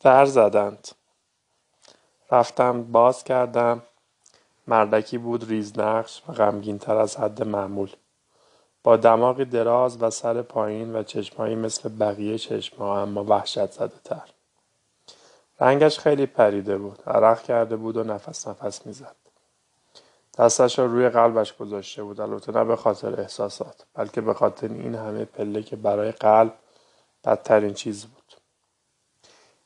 در زدند رفتم باز کردم مردکی بود ریزنقش و غمگینتر از حد معمول با دماغی دراز و سر پایین و چشمهایی مثل بقیه چشمها اما وحشت زده تر. رنگش خیلی پریده بود. عرق کرده بود و نفس نفس می‌زد. دستش را روی قلبش گذاشته بود البته نه به خاطر احساسات بلکه به خاطر این همه پله که برای قلب بدترین چیز بود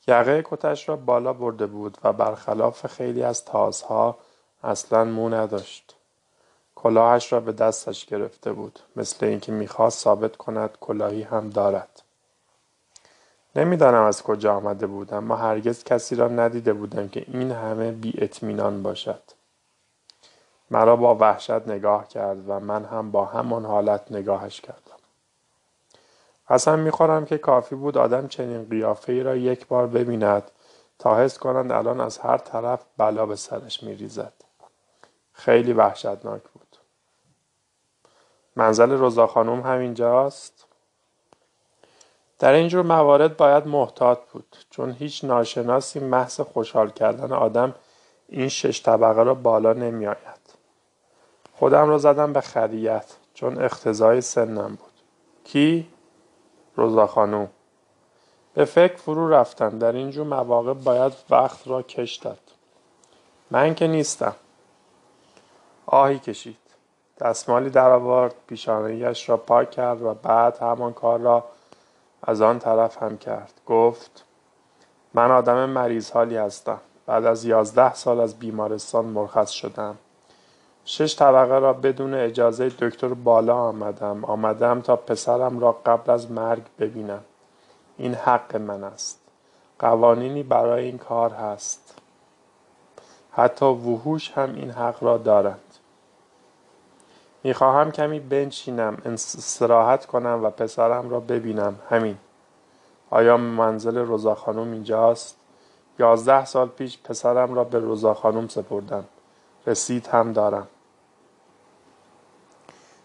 یقه کتش را بالا برده بود و برخلاف خیلی از تازها اصلا مو نداشت. کلاهش را به دستش گرفته بود مثل اینکه می‌خواست ثابت کند کلاهی هم دارد. نمی‌دانم از کجا آمده بود اما هرگز کسی را ندیده بودم که این همه بی اطمینان باشد. مرا با وحشت نگاه کرد و من هم با همان حالت نگاهش کردم. قسم می‌خورم که کافی بود آدم چنین قیافه ای را یک بار ببیند تا حس کنند الان از هر طرف بلا به سرش میریزد خیلی وحشتناک بود منزل رضا خانم همینجاست در اینجور موارد باید محتاط بود چون هیچ ناشناسی محض خوشحال کردن آدم این شش طبقه را بالا نمی آید. خودم را زدم به خریت چون اختزای سنم بود. کی؟ روزا خانوم. به فکر فرو رفتم در اینجور مواقع باید وقت را کش داد. من که نیستم. آهی کشید. دستمالی در آورد پیشانهیش را پاک کرد و بعد همان کار را از آن طرف هم کرد گفت من آدم مریض حالی هستم بعد از یازده سال از بیمارستان مرخص شدم شش طبقه را بدون اجازه دکتر بالا آمدم. آمدم تا پسرم را قبل از مرگ ببینم. این حق من است. قوانینی برای این کار هست. حتی وحوش هم این حق را دارند. می‌خواهم کمی بنشینم استراحت کنم و پسرم را ببینم. همین. آیا منزل روزا خانم اینجاست؟ یازده سال پیش پسرم را به روزا خانم سپردم. رسید هم دارم.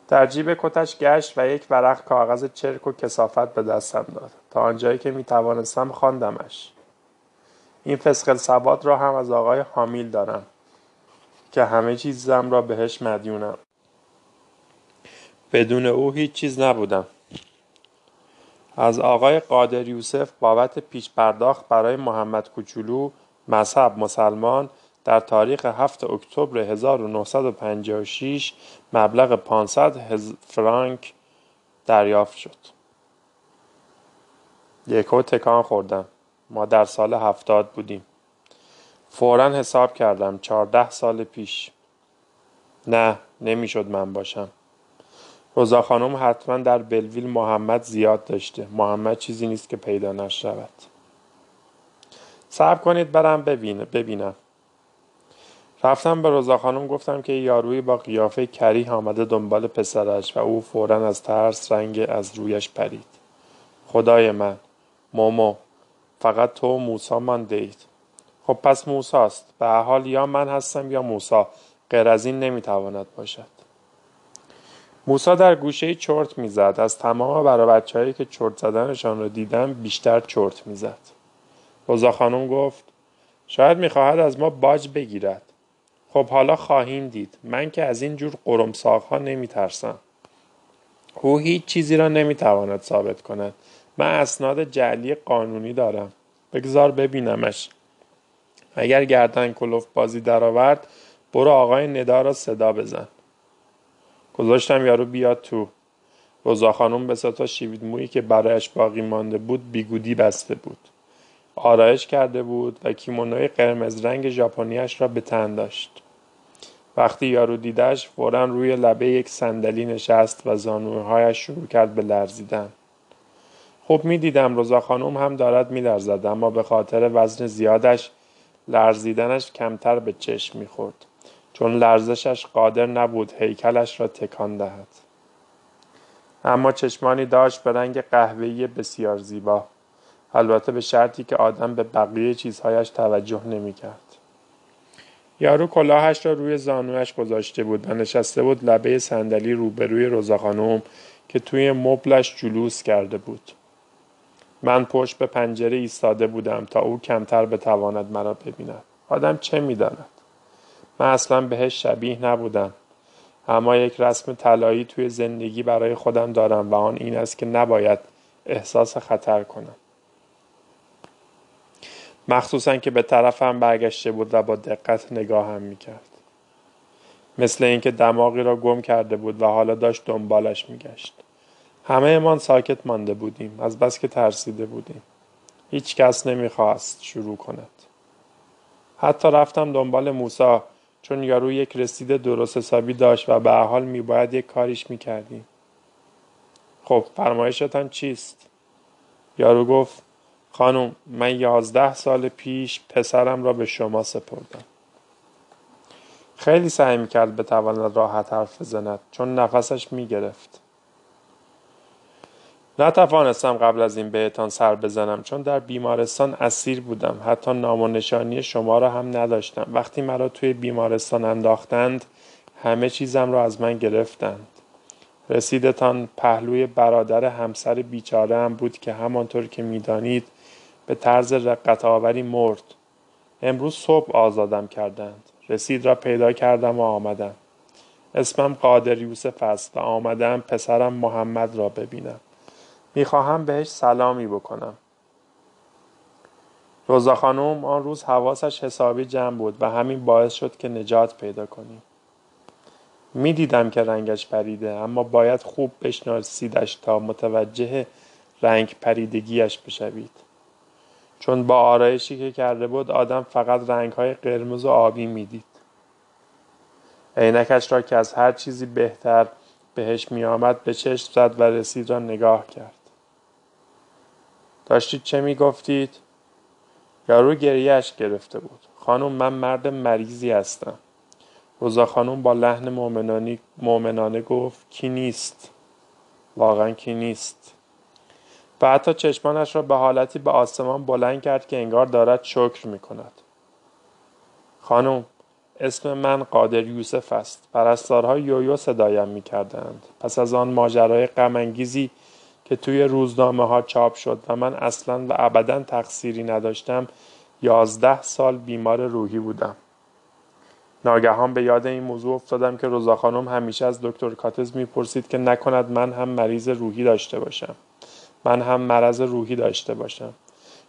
در جیب کتش گشت و یک ورق کاغذ چرک و کسافت به دستم داد. تا آنجایی که می توانستم خواندمش. این فسقل سبات را هم از آقای حامیل دارم که همه چیزم را بهش مدیونم. بدون او هیچ چیز نبودم. از آقای قادر یوسف بابت پیش پرداخت برای محمد کوچولو مذهب مسلمان در تاریخ 7 اکتبر 1956 مبلغ 500 فرانک دریافت شد. یکو تکان خوردم. ما در سال هفتاد بودیم. فورا حساب کردم. چهارده سال پیش. نه نمی‌شد من باشم. روزا خانم حتما در بلویل محمد زیاد داشته. محمد چیزی نیست که پیدا نشود. صبر کنید برم ببینم. رفتم به روزا خانم گفتم که یاروی با قیافه کریه آمده دنبال پسرش و او فورا از ترس رنگ از رویش پرید. خدای من مومو فقط تو و موسا مانده اید خب پس موساست. به حال یا من هستم یا موسا. غیر از این نمی‌تواند باشد. موسا در گوشه چرت می‌زد. از تمام برای بچههایی که چرت زدنشان را دیدم بیشتر چرت می‌زد. روزا خانم گفت شاید می‌خواهد از ما باج بگیرد. خب حالا خواهیم دید. من که از این جور قرمساق نمی ترسم او هیچ چیزی را نمی تواند ثابت کند. من اسناد جعلی قانونی دارم. بگذار ببینمش. اگر گردن کلوف بازی درآورد برو آقای ندا را صدا بزن. گذاشتم یارو بیاد تو. روزا خانم به ستا شیوید مویی که برایش باقی مانده بود بیگودی بسته بود. آرایش کرده بود و کیمونوی قرمز رنگ ژاپنیاش را به تن داشت. وقتی یارو دیدش فورا روی لبه یک صندلی نشست و زانوهایش شروع کرد به لرزیدن. خوب می دیدم روزا خانم هم دارد می لرزد اما به خاطر وزن زیادش لرزیدنش کمتر به چشم می خورد. چون لرزشش قادر نبود هیکلش را تکان دهد. اما چشمانی داشت به رنگ قهوه‌ای بسیار زیبا. البته به شرطی که آدم به بقیه چیزهایش توجه نمی کرد. یارو کلاهش را روی زانویش گذاشته بود و نشسته بود لبه صندلی روبروی روزا خانم که توی مبلش جلوس کرده بود. من پشت به پنجره ایستاده بودم تا او کمتر بتواند مرا ببیند آدم چه می‌داند من اصلا بهش شبیه نبودم اما یک رسم طلایی توی زندگی برای خودم دارم و آن این است که نباید احساس خطر کنم مخصوصا که به طرفم برگشته بود و با دقت نگاهم می‌کرد. مثل اینکه دماغی را گم کرده بود و حالا داشت دنبالش میگشت. همه من ساکت مانده بودیم از بس که ترسیده بودیم. هیچ کس نمی‌خواست شروع کند. حتی رفتم دنبال موسا چون یارو یک رسید درست حسابی داشت و به حال میباید یک کاریش می‌کردیم. خب فرمایشتان چیست؟ یارو گفت خانم من یازده سال پیش پسرم را به شما سپردم. خیلی سعی می‌کرد بتواند راحت حرف بزند چون نفسش می‌گرفت. نتوانستم قبل از این بهتان سر بزنم چون در بیمارستان اسیر بودم. حتی نام و نشانی شما را هم نداشتم. وقتی مرا توی بیمارستان انداختند همه چیزم را از من گرفتند. رسیدتان پهلوی برادر همسر بیچاره هم بود که همانطور که می‌دانید به طرز رقت آوری مرد. امروز صبح آزادم کردند. رسید را پیدا کردم و آمدم. اسمم قادر یوسف است و آمدم پسرم محمد را ببینم. می‌خواهم بهش سلامی بکنم. روزا خانم آن روز حواسش حسابی جمع بود و همین باعث شد که نجات پیدا کنیم. می‌دیدم که رنگش پریده اما باید خوب بشناسیدش تا متوجه رنگ پریدگیش بشوید. چون با آرایشی که کرده بود آدم فقط رنگهای قرمز و آبی می‌دید. عینکش را که از هر چیزی بهتر بهش میآمد به چشم زد و رسید را نگاه کرد. داشتید چه می‌گفتید؟ یارو گریهش گرفته بود. خانم من مرد مریضی هستم. روزا خانم با لحن مؤمنانه گفت کی نیست؟ واقعا کی نیست؟ و حتی چشمانش را به حالتی به آسمان بلند کرد که انگار دارد شکر می کند. خانم اسم من قادر یوسف است. پرستارها یویو صدایم می کردند. پس از آن ماجرای غمانگیزی که توی روزنامه ها چاپ شد و من اصلا و ابدا تقصیری نداشتم یازده سال بیمار روحی بودم. ناگهان به یاد این موضوع افتادم که روزا خانم همیشه از دکتر کاتز می‌پرسید که نکند من هم مریض روحی داشته باشم. من هم مرض روحی داشته باشم.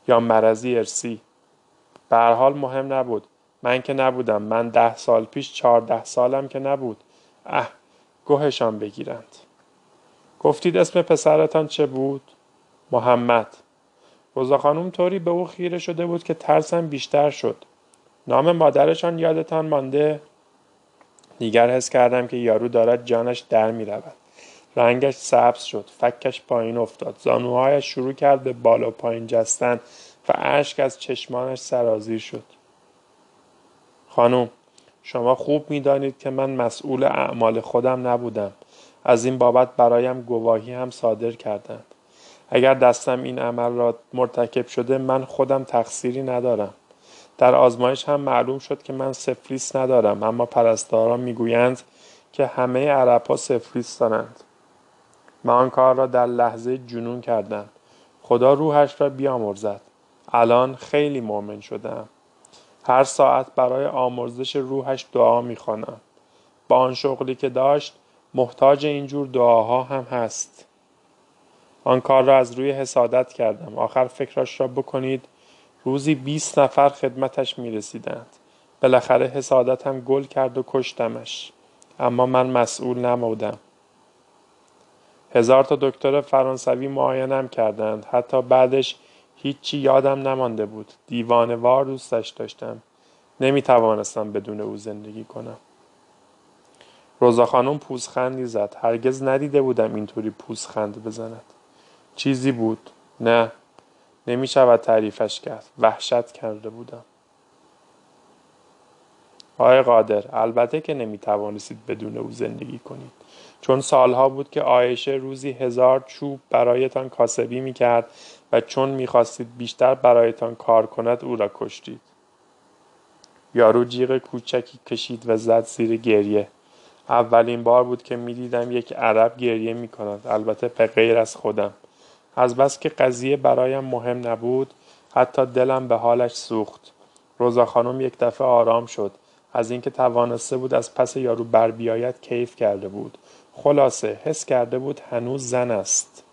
یا مرضی ارسی. به حال مهم نبود. من که نبودم. من ده سال پیش چهارده سالم که نبود. اه گوهشان بگیرند. گفتید اسم پسرتان چه بود؟ محمد. روزا خانم طوری به او خیره شده بود که ترسم بیشتر شد. نام مادرشان یادتان مانده؟ دیگر حس کردم که یارو دارد جانش در می رود. رنگش سبز شد فکش پایین افتاد. زانوهایش شروع کرد به بالا پایین جستن و اشک از چشمانش سرازیر شد. خانم شما خوب می‌دانید که من مسئول اعمال خودم نبودم. از این بابت برایم گواهی هم صادر کردند. اگر دستم این عمل را مرتکب شده من خودم تقصیری ندارم. در آزمایش هم معلوم شد که من سفلیس ندارم اما پرستاران می‌گویند که همه عرب ها سفلیس دارند. من آن کار را در لحظه جنون کردم. خدا روحش را بیامرزد. الان خیلی مؤمن شدم. هر ساعت برای آمرزش روحش دعا می‌خوانم. با آن شغلی که داشت محتاج اینجور دعاها هم هست. آن کار را از روی حسادت کردم. آخر فکرش را بکنید. روزی بیست نفر خدمتش می رسیدند بالاخره حسادتم گل کرد و کشتمش. اما من مسئول نمودم. هزار تا دکتر فرانسوی معاینم کردند. حتی بعدش هیچی یادم نمانده بود. دیوانه وار دوستش داشتم. نمی توانستم بدون او زندگی کنم. روزا خانم پوزخندی زد. هرگز ندیده بودم اینطوری پوزخند بزند. چیزی بود؟ نه. نمی شود تعریفش کرد. وحشت کرده بودم. آقای قادر البته که نمی توانستید بدون او زندگی کنید. چون سالها بود که آیشه روزی هزار چوب برایتان کاسبی می کرد و چون می خواستید بیشتر برایتان کار کند او را کشتید. یارو جیغ کوچکی کشید و زد زیر گریه. اولین بار بود که می دیدم یک عرب گریه می کند. البته به غیر از خودم. از بس که قضیه برایم مهم نبود حتی دلم به حالش سوخت روزا خانم یک دفعه آرام شد از اینکه توانسته بود از پس یارو بر بیاید کیف کرده بود خلاصه حس کرده بود هنوز زن است.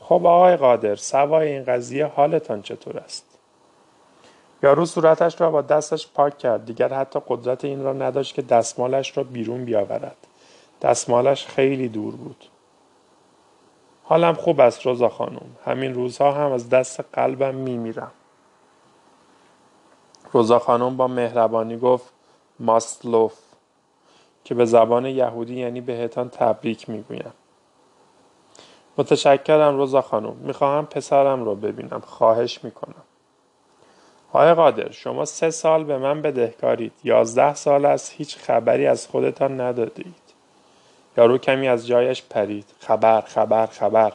خب آقای قادر سوای این قضیه حالتان چطور است؟ یارو صورتش را با دستش پاک کرد دیگر حتی قدرت این را نداشت که دستمالش را بیرون بیاورد. دستمالش خیلی دور بود. حالم خوب است روزا خانم. همین روزها هم از دست قلبم میمیرم. روزا خانم با مهربانی گفت ماستلوف که به زبان یهودی یعنی بهتان تبریک می‌گویم. متشکرم روزا خانم. می‌خواهم پسرم رو ببینم. خواهش می‌کنم. آقای قادر شما سه سال به من بدهکارید. یازده سال است. هیچ خبری از خودتان ندادید. یارو کمی از جایش پرید. خبر خبر خبر.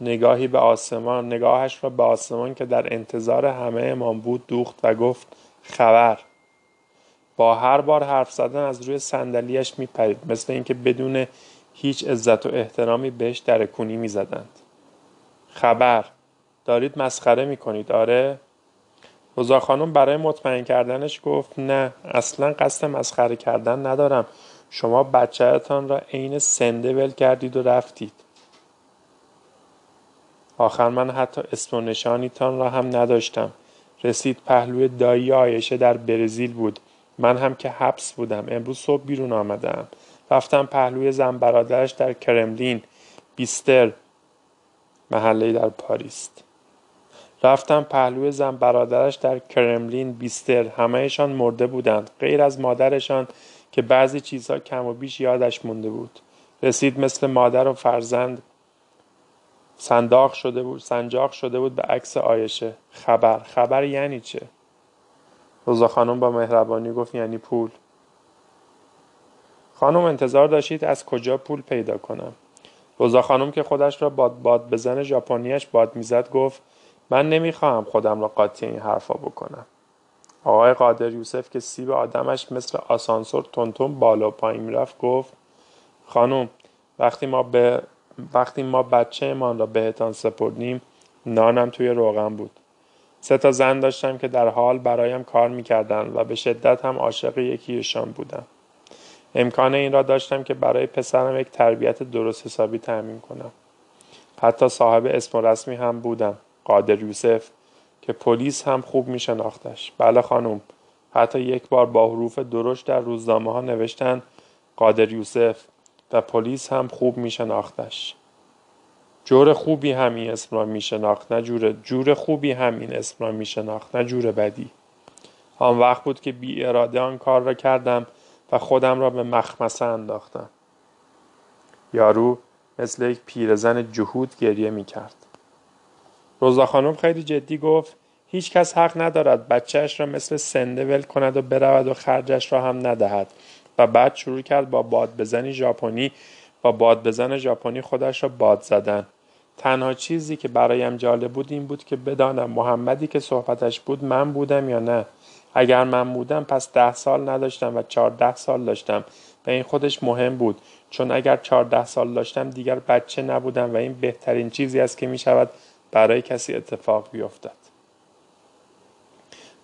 نگاهی به آسمان نگاهش را به آسمان که در انتظار همه امان بود دوخت و گفت خبر. با هر بار حرف زدن از روی صندلیاش میپرید. مثل اینکه بدون هیچ عزت و احترامی بهش درکونی می‌زدند. خبر. دارید مسخره می‌کنید. آره. روزا خانم برای مطمئن کردنش گفت نه اصلا قصد مسخره کردن ندارم. شما بچهتان را عین سنده ول کردید و رفتید. آخر من حتی اسم و نشانیتان را هم نداشتم. رسید پهلوی دایی آیشه در برزیل بود. من هم که حبس بودم. امروز صبح بیرون آمدم. رفتم پهلوی زن برادرش در کرملین بیستر محله در پاریس. رفتم پهلوی زن برادرش در کرملین بیستر. همهشان مرده بودند. غیر از مادرشان که بعضی چیزها کم و بیش یادش مونده بود. رسید مثل مادر و فرزند. صنداق شده بود سنجاق شده بود به عکس آیشه. خبر. خبر یعنی چه؟ روزا خانم با مهربانی گفت یعنی پول. خانم انتظار داشتید از کجا پول پیدا کنم. روزا خانم که خودش را باد باد بزن ژاپنیش باد می‌زد گفت من نمی‌خواهم خودم را قاطی این حرفا بکنم. آقای قادر یوسف که سیب آدمش مثل آسانسور تونتون بالا پایین می‌رفت گفت خانم وقتی ما به وقتی ما بچه را بهتان سپردیم نانم توی روغن بود. سه تا زن داشتم که در حال برایم کار می‌کردن و به شدت هم عاشق یکیشان بودم. امکان این را داشتم که برای پسرم یک تربیت درست حسابی تأمین کنم. حتی صاحب اسم و رسمی هم بودم قادر یوسف که پلیس هم خوب می شناختش بله خانم حتی یک بار با حروف درشت در روزنامه ها نوشتن قادر یوسف و پلیس هم خوب می شناختش جور خوبی هم این اسم را می شناخت نه جور جور خوبی هم این اسم را می شناخت نه جور بدی. آن وقت بود که بی اراده آن کار را کردم و خودم را به مخمسه انداختم. یارو مثل یک پیرزن جهود گریه می کرد روزا خانم خیلی جدی گفت هیچ کس حق ندارد بچهش را مثل سنده ول کند و برود و خرجش را هم ندهد. و بعد شروع کرد با باد بزنی ژاپنی با باد بزن ژاپنی خودش را باد زدن. تنها چیزی که برایم جالب بود این بود که بدانم محمدی که صحبتش بود من بودم یا نه. اگر من بودم پس ده سال نداشتم و چهارده سال داشتم. و این خودش مهم بود. چون اگر چهارده سال داشتم دیگر بچه نبودم و این بهترین چیزی است که می شود برای کسی اتفاق بیفتد.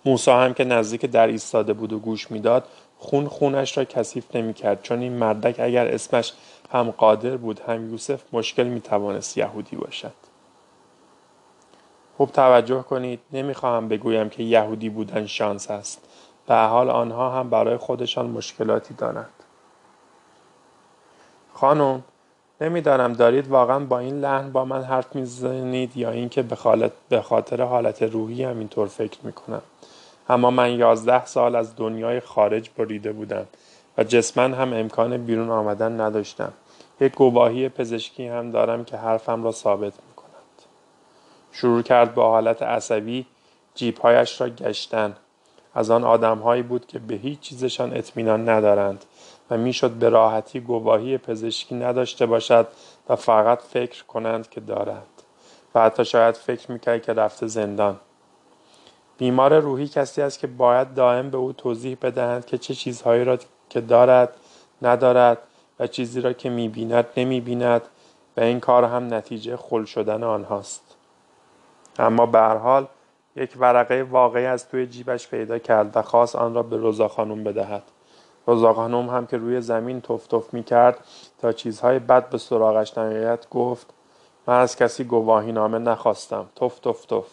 موسا هم که نزدیک در ایستاده بود و گوش می‌داد خون خونش را کثیف نمی‌کرد. چون این مردک اگر اسمش هم قادر بود هم یوسف مشکل می توانست یهودی باشد. خوب توجه کنید نمی‌خواهم بگویم که یهودی بودن شانس است. به حال آنها هم برای خودشان مشکلاتی دارند. خانم نمی‌دانم دارید واقعا با این لحن با من حرف می‌زنید یا اینکه به خاطر حالت روحی هم اینطور فکر می‌کنم. اما من یازده سال از دنیای خارج بریده بودم. و جسمن هم امکان بیرون آمدن نداشتم. یک گواهی پزشکی هم دارم که حرفم را ثابت می کند. شروع کرد با حالت عصبی جیبهایش را گشتن. از آن آدمهایی بود که به هیچ چیزشان اطمینان ندارند و می‌شد به راحتی گواهی پزشکی نداشته باشد و فقط فکر کنند که دارد و حتی شاید فکر می‌کرد که رفته زندان. بیمار روحی کسی است که باید دائم به او توضیح بدهند که چه چیزهایی را که دارد ندارد و چیزی را که می‌بیند نمی‌بیند به این کار هم نتیجه خل شدن آنهاست. اما به هر حال یک ورقه واقعی از توی جیبش پیدا کرد و خواست آن را به روزا خانم بدهد. روزا خانم هم که روی زمین تف تف می کرد تا چیزهای بد به سراغش نیاید گفت من از کسی گواهی نامه نخواستم. تف تف تف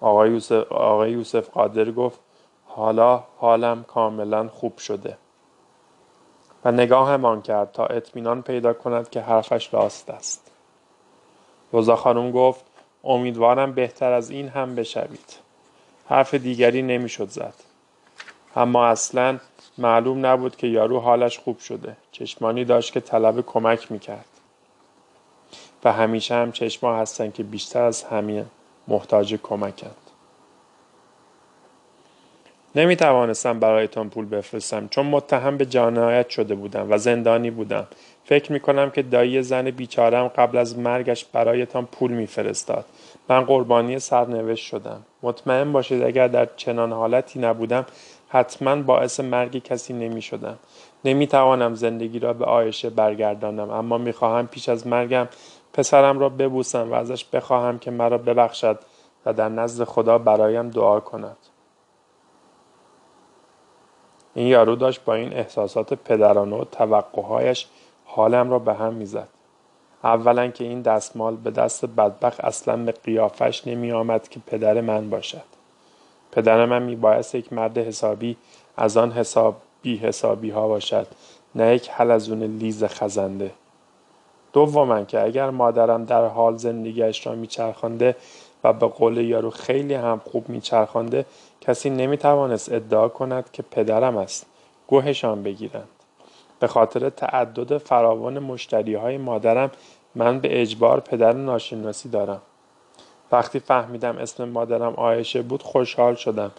آقای یوسف, آقای یوسف قادر گفت حالا حالم کاملا خوب شده. و نگاهمان کرد تا اطمینان پیدا کند که حرفش راست است. روزا خانم گفت امیدوارم بهتر از این هم بشوید. حرف دیگری نمی‌شد زد. اما اصلا معلوم نبود که یارو حالش خوب شده. چشمانی داشت که طلب کمک می‌کرد. و همیشه هم چشما هستن که بیشتر از همین محتاج کمکند. نمی توانستم برایتان پول بفرستم چون متهم به جنایت شده بودم و زندانی بودم. فکر می کنم که دایی زن بیچارم قبل از مرگش برایتان پول میفرستاد. من قربانی سرنوشت شدم. مطمئن باشید اگر در چنان حالتی نبودم حتما باعث مرگ کسی نمی شدم نمی توانم زندگی را به آیشه برگردانم اما می خواهم پیش از مرگم پسرم را ببوسم و ازش بخواهم که مرا ببخشد و در نزد خدا برایم دعا کند. این یارو داشت با این احساسات پدرانه و توقعهایش حالم را به هم می‌زد. اولا که این دستمال به دست بدبخ اصلا به قیافش نمی آمد که پدر من باشد. پدر من می باید یک مرد حسابی از آن حساب بی حسابی ها باشد نه یک حلزون لیز خزنده. دوما که اگر مادرم در حال زندگیش را میچرخانده و به قول یارو خیلی هم خوب میچرخانده کسی نمی‌توانست ادعا کند که پدرم است. گوهشان بگیرند. به خاطر تعدد فراوان مشتری های مادرم من به اجبار پدر ناشناسی دارم. وقتی فهمیدم اسم مادرم آیشه بود خوشحال شدم.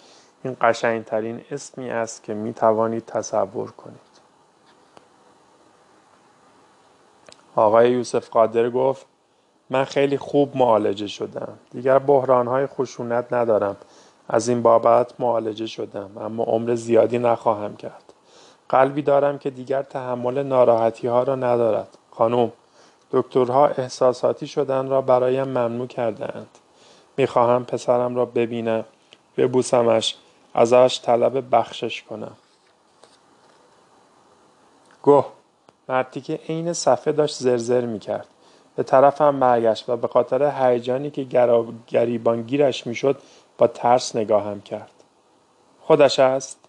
این قشنگترین اسمی است که می توانید تصور کنید. آقای یوسف قادر گفت من خیلی خوب معالجه شدم. دیگر بحرانهای خشونت ندارم. از این بابت معالجه شدم اما عمر زیادی نخواهم کرد. قلبی دارم که دیگر تحمل ناراحتی ها را ندارد. خانم دکترها احساساتی شدن را برایم ممنوع کردهاند. می‌خواهم پسرم را ببینم ببوسمش ازش طلب بخشش کنم. گوه مردی که عین صفحه داشت زرزر می‌کرد. به طرفم برگشت و به خاطر هیجانی که گریبانگیرش می‌شد با ترس نگاهم کرد. خودش است؟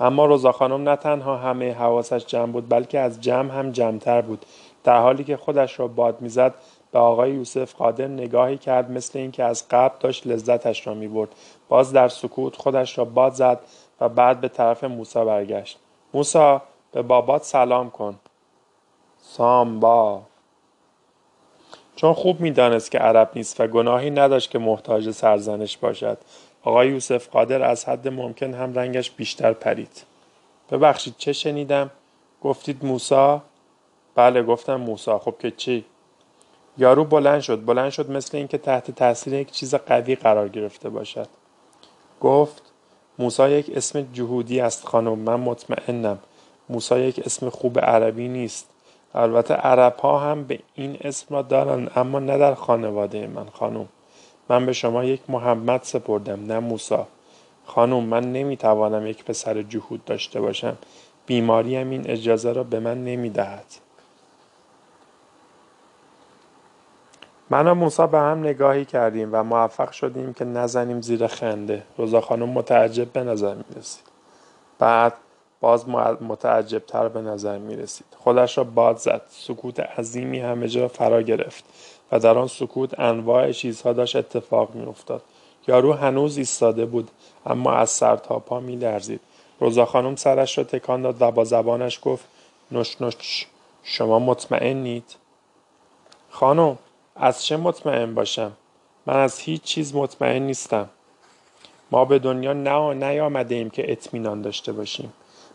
اما روزا خانم نه تنها همه حواسش جمع بود بلکه از جمع هم جمعتر بود. در حالی که خودش را باد می‌زد به آقای یوسف قادر نگاهی کرد مثل اینکه از قبل داشت لذتش را می‌برد. باز در سکوت خودش را باد زد و بعد به طرف موسا برگشت. موسا به بابات سلام کن. سامبا. چون خوب می‌دانست که عرب نیست و گناهی نداشت که محتاج سرزنش باشد. آقای یوسف قادر از حد ممکن هم رنگش بیشتر پرید. ببخشید چه شنیدم؟ گفتید موسا بله گفتم موسا خب که چی؟ یارو بلند شد. بلند شد مثل اینکه تحت تاثیر یک چیز قوی قرار گرفته باشد. گفت موسا یک اسم جهودی است خانم. من مطمئنم موسا یک اسم خوب عربی نیست. البته عرب ها هم به این اسم را دارن اما نه در خانواده من. خانم من به شما یک محمد سپردم نه موسا خانم من نمی‌توانم یک پسر جهود داشته باشم. بیماریم این اجازه را به من نمی‌دهد. من و موسا به هم نگاهی کردیم و موفق شدیم که نزنیم زیر خنده. روزا خانم متعجب به نظر می رسید بعد باز متعجبتر به نظر می رسید. خودش را باد زد. سکوت عظیمی همه جا فرا گرفت و در آن سکوت انواع چیزها داشت اتفاق می افتاد. یارو هنوز ایستاده بود اما از سر تا پا می لرزید. روزا خانم سرش را تکان داد و با زبانش گفت نش نش شما مطمئنید؟ خانم از چه مطمئن باشم؟ من از هیچ چیز مطمئن نیستم. ما به دنیا نه نیامده ایم که اطمینان داشته باشیم.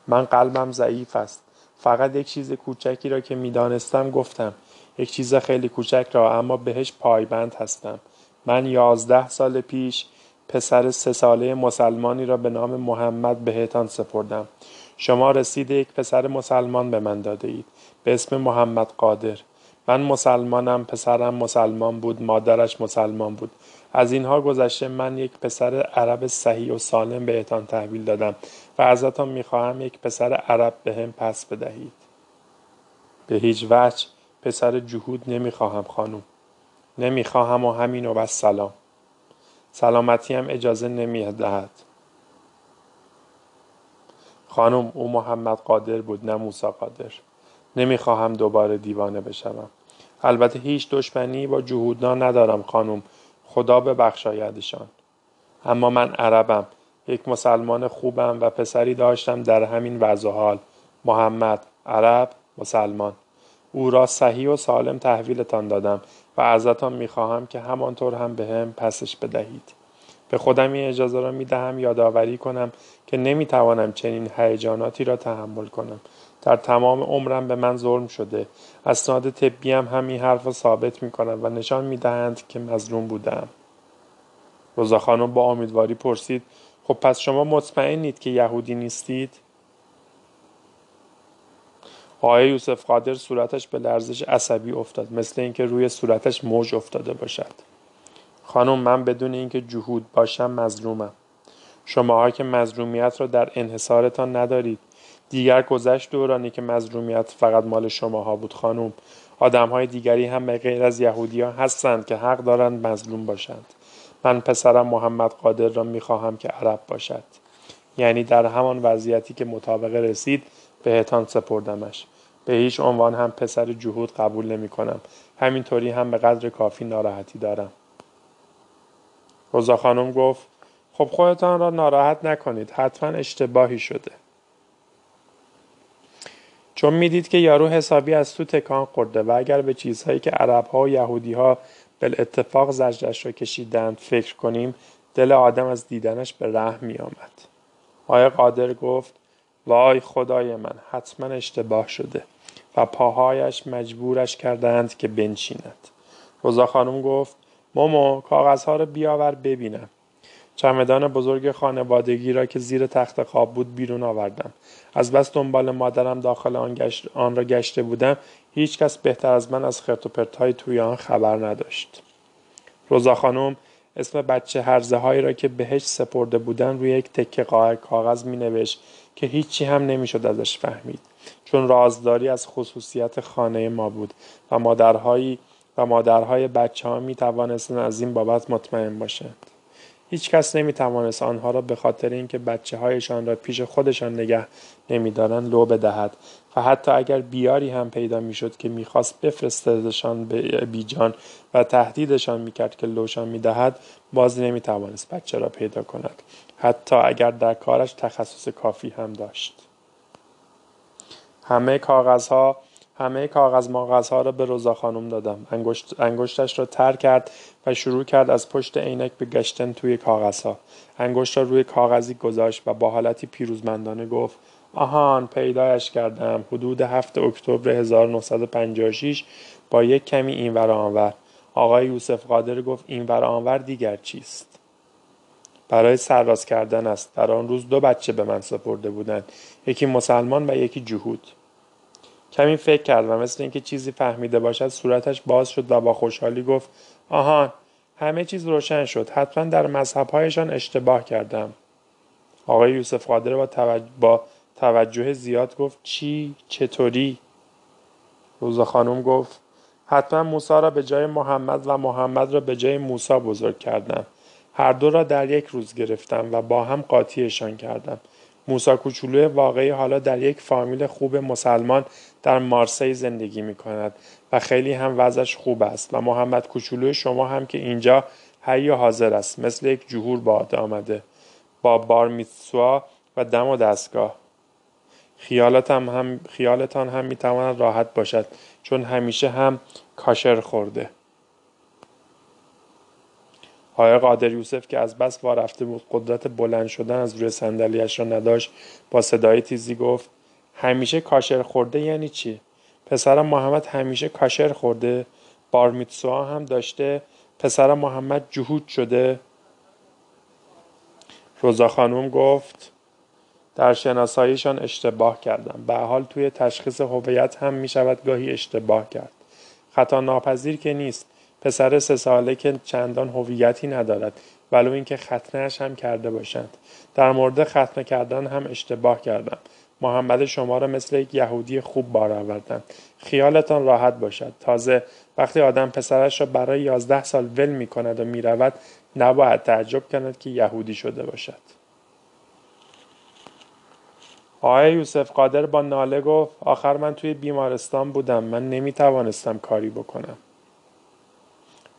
من قلبم ضعیف است. فقط یک چیز کوچکی را که می‌دانستم گفتم. یک چیز خیلی کوچک را اما بهش پایبند هستم. من یازده سال پیش پسر سه ساله مسلمانی را به نام محمد بهتان سپردم. شما رسید یک پسر مسلمان به من داده اید. به اسم محمد قادر. من مسلمانم پسرم مسلمان بود مادرش مسلمان بود. از اینها گذشته من یک پسر عرب صحیح و سالم بهتان تحویل دادم و ازتان می‌خواهم یک پسر عرب به هم پس بدهید. به هیچ وجه پسر جهود نمی‌خواهم خانم. نمی‌خواهم و همین و بس سلام. هم اجازه نمی‌دهد. خانم او محمد قادر بود نه موسا قادر. نمی‌خواهم دوباره دیوانه بشوم. البته هیچ دشمنی با جهودنا ندارم خانم. خدا ببخشایدشان. اما من عربم یک مسلمان خوبم و پسری داشتم در همین وضع حال. محمد عرب مسلمان. او را صحیح و سالم تحویلتان دادم و ازتان می‌خواهم که همانطور هم به هم پسش بدهید. به خودم این اجازه را می‌دهم یادآوری کنم که نمی‌توانم چنین هیجاناتی را تحمل کنم. در تمام عمرم به من ظلم شده. اسناد طبی هم همین حرف را ثابت می کنند و نشان می دهند که مظلوم بودم. روزا خانم با امیدواری پرسید خب پس شما مطمئنید که یهودی نیستید؟ آقای یوسف قادر صورتش به لرزش عصبی افتاد مثل اینکه روی صورتش موج افتاده باشد. خانم من بدون اینکه جهود باشم مظلومم. شماها که مظلومیت را در انحصارتان ندارید. دیگر گذشت دورانی که مظلومیت فقط مال شماها بود خانم آدم های دیگری هم به غیر از یهودی ها هستند که حق دارند مظلوم باشند. من پسرم محمد قادر را می‌خواهم که عرب باشد. یعنی در همان وضعیتی که مطابق رسید بهتان سپردمش. به هیچ عنوان هم پسر جهود قبول نمی کنم همینطوری هم به قدر کافی ناراحتی دارم. روزا خانم گفت خب خودتان را ناراحت نکنید. حتما اشتباهی شده. چون می‌دید که یارو حسابی از تو تکان خورده و اگر به چیزهایی که عربها و یهودیها به اتفاق زجرش را کشیدند فکر کنیم دل آدم از دیدنش به رحم می آمد. آیا قادر گفت وای خدای من حتما اشتباه شده و پاهایش مجبورش کردند که بنشیند. روزا خانم گفت مومو کاغذها رو بیاور ببینم. چمدان بزرگ خانوادگی را که زیر تخت خواب بود بیرون آوردم. از بس دنبال مادرم داخل آن, گشت، آن را گشته بودم هیچ کس بهتر از من از خرت و پرتهای توی آن خبر نداشت. روزا خانم اسم بچه هرزه هایی را که بهش سپرده بودن روی یک تکه کاغذ می نوشت که هیچی هم نمی‌شد ازش فهمید چون رازداری از خصوصیت خانه ما بود و مادرهایی و مادرهای بچه ها می توانستند از این بابت مطمئن باشند. هیچ کس نمی توانست آنها را به خاطر اینکه بچه هایشان را پیش خودشان نگه نمیدارند لو بدهد و حتی اگر بیاری هم پیدا می‌شد که می‌خواست بفرستدشان به بیجان و تهدیدشان می‌کرد که لوشان می‌دهد باز نمی‌توانست بچه را پیدا کند حتی اگر در کارش تخصص کافی هم داشت. همه کاغذها همه کاغذ ها را به روزا خانم دادم. انگشت، انگشتش را تر کرد و شروع کرد از پشت عینک به گشتن توی کاغذها. انگشت را روی کاغذی گذاشت و با حالتی پیروزمندانه گفت آهان پیدایش کردم. حدود هفت اکتبر 1956 با یک کمی اینور آنور. آقای یوسف قادر گفت اینور آنور دیگر چیست؟ برای سرراز کردن است. در آن روز دو بچه به من سپرده بودند. یکی مسلمان و یکی جهود. کمی فکر کرد و مثل اینکه چیزی فهمیده باشد صورتش باز شد و با خوشحالی گفت آهان همه چیز روشن شد. حتما در مذهبهایشان اشتباه کردم. آقای یوسف قادر با توجه, با توجه زیاد گفت چی؟ چطوری؟ روزا خانم گفت حتما موسی را به جای محمد و محمد را به جای موسی بزرگ کردم. هر دو را در یک روز گرفتم و با هم قاطیشان کردم. موسا کوچولو واقعی حالا در یک فامیل خوب مسلمان در مارسی زندگی می کند و خیلی هم وضعش خوب است و محمد کوچولو شما هم که اینجا حی حاضر است مثل یک جهور باد آمده. با بار و دم و دستگاه. خیالتان هم, خیالتان هم می‌تواند راحت باشد چون همیشه هم کاشر خورده. آقای قادر یوسف که از بس وارفته بود قدرت بلند شدن از روی صندلیاش را نداشت با صدای تیزی گفت همیشه کاشر خورده یعنی چی؟ پسرم محمد همیشه کاشر خورده بارمیتسوها هم داشته پسرم محمد جهود شده. روزا خانوم گفت در شناساییشان اشتباه کردم. به حال توی تشخیص هویت هم می شود گاهی اشتباه کرد. خطا ناپذیر که نیست. پسر سه ساله که چندان هویتی ندارد ولو اینکه ختنهاش هم کرده باشند. در مورد ختنه کردن هم اشتباه کردم. محمد شما را مثل یک یهودی خوب بار آوردن خیالتان راحت باشد. تازه وقتی آدم پسرش را برای یازده سال ول می کند و می رود نباید تعجب کند که یهودی شده باشد. آقای یوسف قادر با ناله گفت آخر من توی بیمارستان بودم. من نمی توانستم کاری بکنم.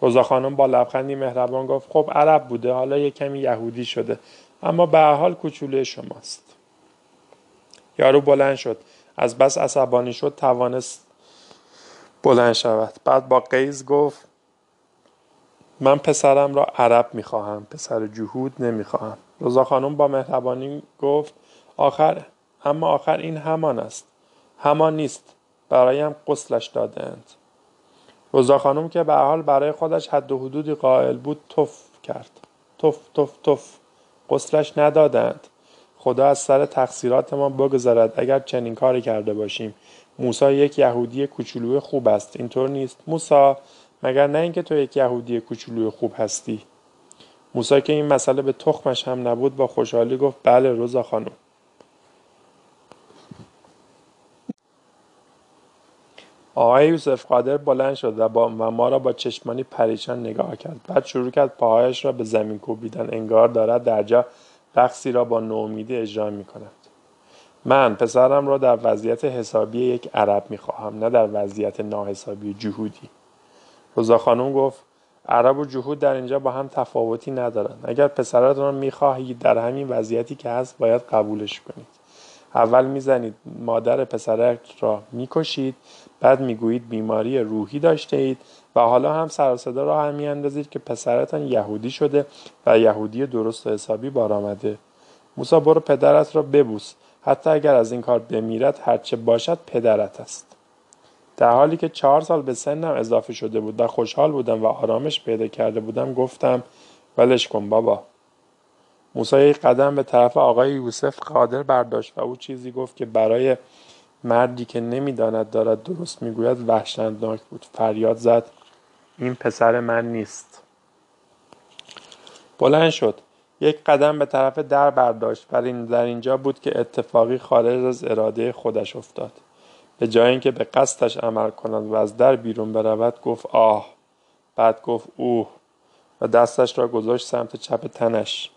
روزا خانم با لبخندی مهربان گفت خب عرب بوده حالا یه کمی یهودی شده. اما به حال کوچولوی شماست. یارو بلند شد. از بس عصبانی شد توانست بلند شود. بعد با قیز گفت من پسرم را عرب می‌خواهم پسر جهود نمی‌خواهم. رضا خانم با مهربانی گفت آخر اما آخر این همان است. همان نیست. برایم قسلش دادند رضا خانم که به حال برای خودش حد و حدودی قائل بود تف کرد. تف تف تف قسلش ندادند. خدا از سر تقصیرات ما بگذارد اگر چنین کاری کرده باشیم موسا یک یهودی کوچولوی خوب است. اینطور نیست. موسا مگر نه اینکه تو یک یهودی کوچولوی خوب هستی؟ موسا که این مسئله به تخمش هم نبود با خوشحالی گفت بله روزا خانم. آقای یوسف قادر بلند شد و, با و ما را با چشمانی پریشان نگاه کرد. بعد شروع کرد پاهایش را به زمین کوبیدن. انگار دارد در جا رقصی را با نومیدی اجرا می کند من پسرم را در وضعیت حسابی یک عرب می خواهم نه در وضعیت ناحسابی جهودی. روزا خانم گفت عرب و جهود در اینجا با هم تفاوتی ندارند. اگر پسرتان را می‌خواهید در همین وضعیتی که هست باید قبولش کنید. اول می‌زنید مادر پسرک را می‌کشید بعد می‌گویید بیماری روحی داشته اید و حالا هم سر صدا را هم میاندازید که پسرتان یهودی شده و یهودی درست و حسابی بار آمده. موسا برو پدرت را ببوس. حتی اگر از این کار بمیرد هرچه باشد پدرت است. در حالی که چهار سال به سنم اضافه شده بود و خوشحال بودم و آرامش پیدا کرده بودم گفتم ولش کن بابا. موسی قدم به طرف آقای یوسف قادر برداشت و او چیزی گفت که برای مردی که نمی‌داند دارد درست می‌گوید وحشتناک بود. فریاد زد این پسر من نیست. بلند شد. یک قدم به طرف در برداشت و این در اینجا بود که اتفاقی خارج از اراده خودش افتاد. به جای اینکه به قصدش عمل کند و از در بیرون برود گفت آه. بعد گفت اوه. و دستش را گذاشت سمت چپ تنش.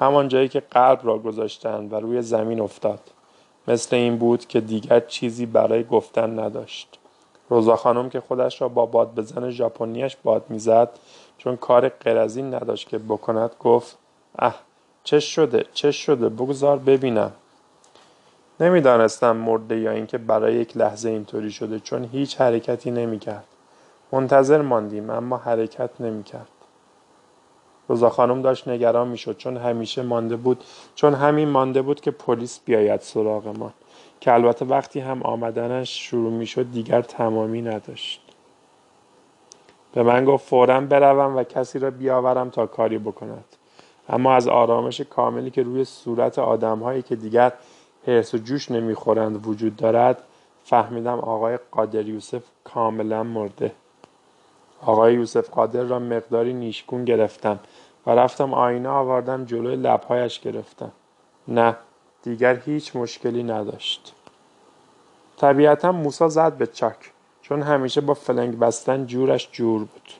همان جایی که قلب را گذاشتند و روی زمین افتاد. مثل این بود که دیگر چیزی برای گفتن نداشت. روزا خانم که خودش را با باد بزن ژاپنیش باد می‌زد چون کار غیر نداشت که بکند گفت اه چه شده چه شده؟ بگذار ببینم. نمی‌دانستم مرده یا اینکه برای یک لحظه اینطوری شده چون هیچ حرکتی نمی‌کرد. منتظر ماندیم اما حرکت نمی‌کرد. روزا خانم داشت نگران می‌شد چون همیشه مانده بود چون همین مانده بود که پلیس بیاید سراغ ما که البته وقتی هم آمدنش شروع می‌شد دیگر تمامی نداشت. به من گفت فورا بروم و کسی را بیاورم تا کاری بکند. اما از آرامش کاملی که روی صورت آدمهایی که دیگر حرس و جوش نمی‌خورند وجود دارد فهمیدم آقای قادر یوسف کاملا مرده. آقای یوسف قادر را مقداری نیشگون گرفتم و رفتم آینه آوردم جلوی لبهایش گرفتم. نه دیگر هیچ مشکلی نداشت. طبیعتا موسا زد به چاک چون همیشه با فلنگ بستن جورش جور بود.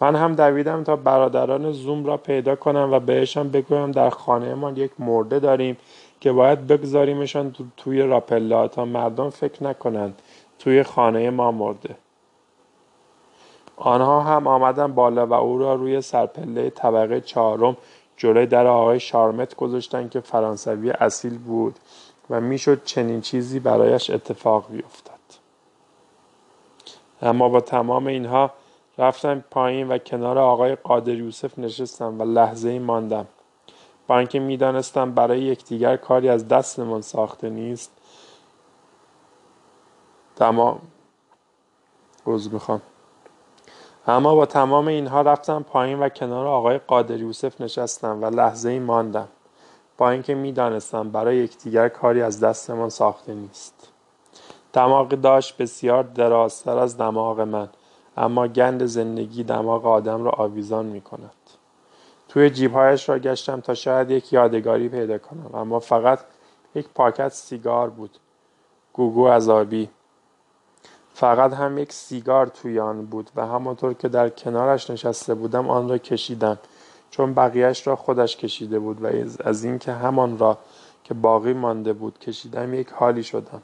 من هم دویدم تا برادران زوم را پیدا کنم و بهشان بگویم در خانه ما یک مرده داریم که باید بگذاریمشان توی راپلا تا مردم فکر نکنند توی خانه ما مرده. آنها هم آمدن بالا و او را روی سرپله طبقه چهارم جلوی در آقای شارمت گذاشتن که فرانسوی اصیل بود و می‌شد چنین چیزی برایش اتفاق بیفتد. اما با تمام اینها رفتم پایین و کنار آقای قادر یوسف نشستم و لحظه ای ماندم. با اینکه می‌دانستم برای یکدیگر کاری از دستمان ساخته نیست تمام روز می‌خوام. اما با تمام اینها رفتم پایین و کنار آقای قادر یوسف نشستم و لحظه ای ماندم با اینکه می‌دانستم برای یکدیگر کاری از دستمان ساخته نیست. دماغی داشت بسیار درازتر از دماغ من اما گند زندگی دماغ آدم را آویزان می کند. توی جیبهایش را گشتم تا شاید یک یادگاری پیدا کنم اما فقط یک پاکت سیگار بود. گوگو عذابی. فقط هم یک سیگار توی آن بود و همانطور که در کنارش نشسته بودم آن را کشیدم چون بقیهش را خودش کشیده بود و از اینکه همان را که باقی مانده بود کشیدم یک حالی شدم.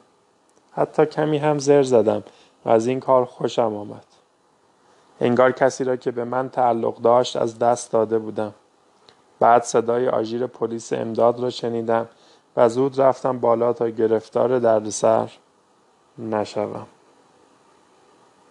حتی کمی هم زر زدم و از این کار خوشم آمد. انگار کسی را که به من تعلق داشت از دست داده بودم. بعد صدای آژیر پلیس امداد را شنیدم و زود رفتم بالا تا گرفتار دردسر نشوم.